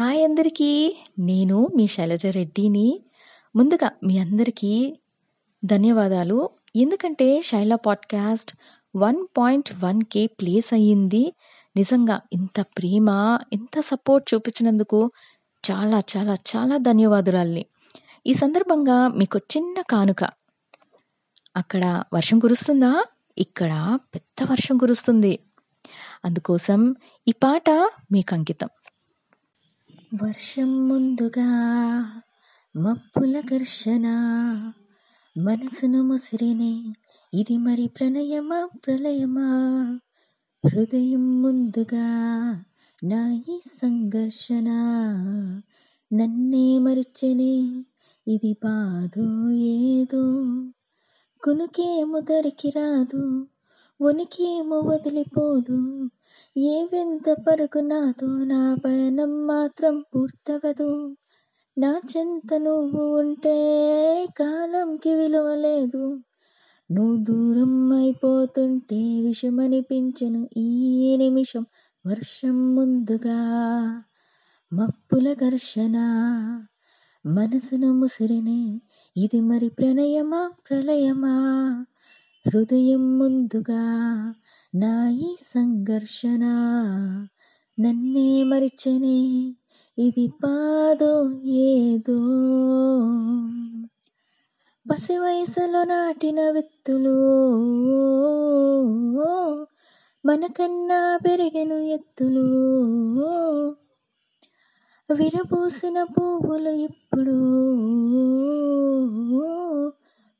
Hi అందరికీ. నేను మీ శైలజ రెడ్డిని. ముందుగా మీ అందరికీ ధన్యవాదాలు. ఎందుకంటే 'శైల పాడ్‌కాస్ట్' 1.1 ప్లేస్ అయ్యింది. నిజంగా ఇంత ప్రేమ, ఇంత సపోర్ట్ చూపించినందుకు చాలా, చాలా, చాలా ధన్యవాదాలని ఈ సందర్భంగా మీకు చిన్న కానుక. అక్కడ వర్షం కురుస్తుందా? ఇక్కడ పెద్ద వర్షం కురుస్తుంది. అందుకోసం ఈ పాట మీకు అంకితం వర్షం ముందుగా మప్పుల ఘర్షణ. మనసును ముసిరినే ఇది మరి ప్రణయమా ప్రళయమా? హృదయం ముందుగా నా ఈ సంఘర్షణ. నన్నే మరిచెనే ఇది బాధో ఏదో. కునుకేమో దరికి రాదు ఉనికేమో వదిలిపోదు. ఏ వింత పరుగు నాతో నా పయనం మాత్రం పూర్తవదు. నా చెంత నువ్వు ఉంటే కాలంకి విలువ లేదు నువ్వు దూరం అయిపోతుంటే విషమనిపించను ఈ నిమిషం వర్షం ముందుగా. మప్పుల ఘర్షణ మనసును ముసిరినే ఇది మరి ప్రణయమా ప్రళయమా? హృదయం ముందుగా నా ఈ సంఘర్షణ నన్నే మరిచెనే ఇది పాదో ఏదో. పసి వయసులో నాటిన విత్తులు మనకన్నా పెరిగెను ఎత్తులు. విరబూసిన పువ్వులు ఇప్పుడు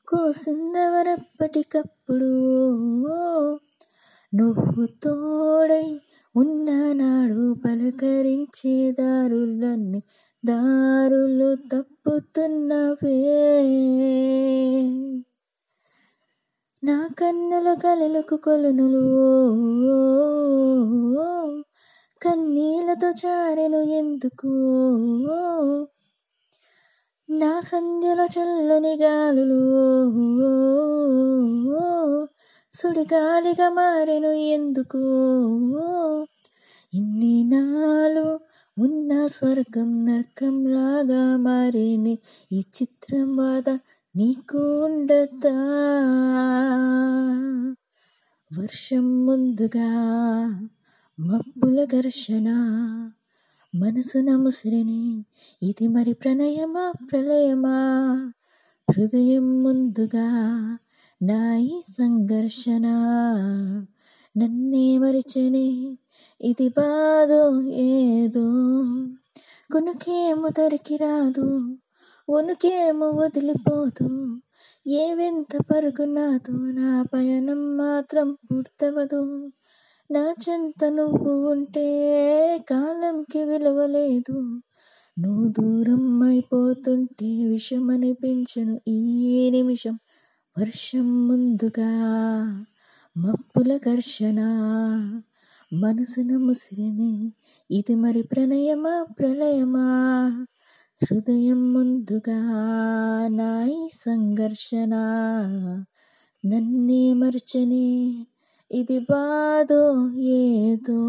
కోసిందవరప్పటికప్పుడు. నువ్వు తోడై ఉన్ననాడు పలకరించే దారులన్నీ దారులు తప్పుతున్నవే. నా కన్నుల కలలకు కొలునులు కన్నీళ్ళతో చారెను ఎందుకు? నా సంధ్యలో చల్లని గాలులు సుడిగాలిగా మారెను ఎందుకు? ఇన్ని నాలు ఉన్న స్వర్గం నరకంలాగా మారేని ఈ చిత్రం బాధ నీకు ఉండదా? వర్షం ముందుగా మబ్బుల ఘర్షణ మనసున ముసిరిని ఇది మరి ప్రణయమా ప్రళయమా? హృదయం ముందుగా నాయి సంఘర్షణ నన్నే మరిచనే ఇది బాధో ఏదో. కొనుకేమో దొరికి రాదు ఉనుకేమో వదిలిపోదు ఏవెంత పరుగునాదు పరుగు నా పయనం మాత్రం పూర్తవదు నా చెంత నువ్వు ఉంటే కాలంకి విలువలేదు. నువ్వు దూరం అయిపోతుంటే విషం అనిపించను ఈ నిమిషం. వర్షం ముందుగా మప్పుల ఘర్షణ మనసున ముసిరిని ఇది మరి ప్రణయమా ప్రళయమా? హృదయం ముందుగా నాయి సంఘర్షణ నన్నే మర్చని ఇది బాధో ఏదో?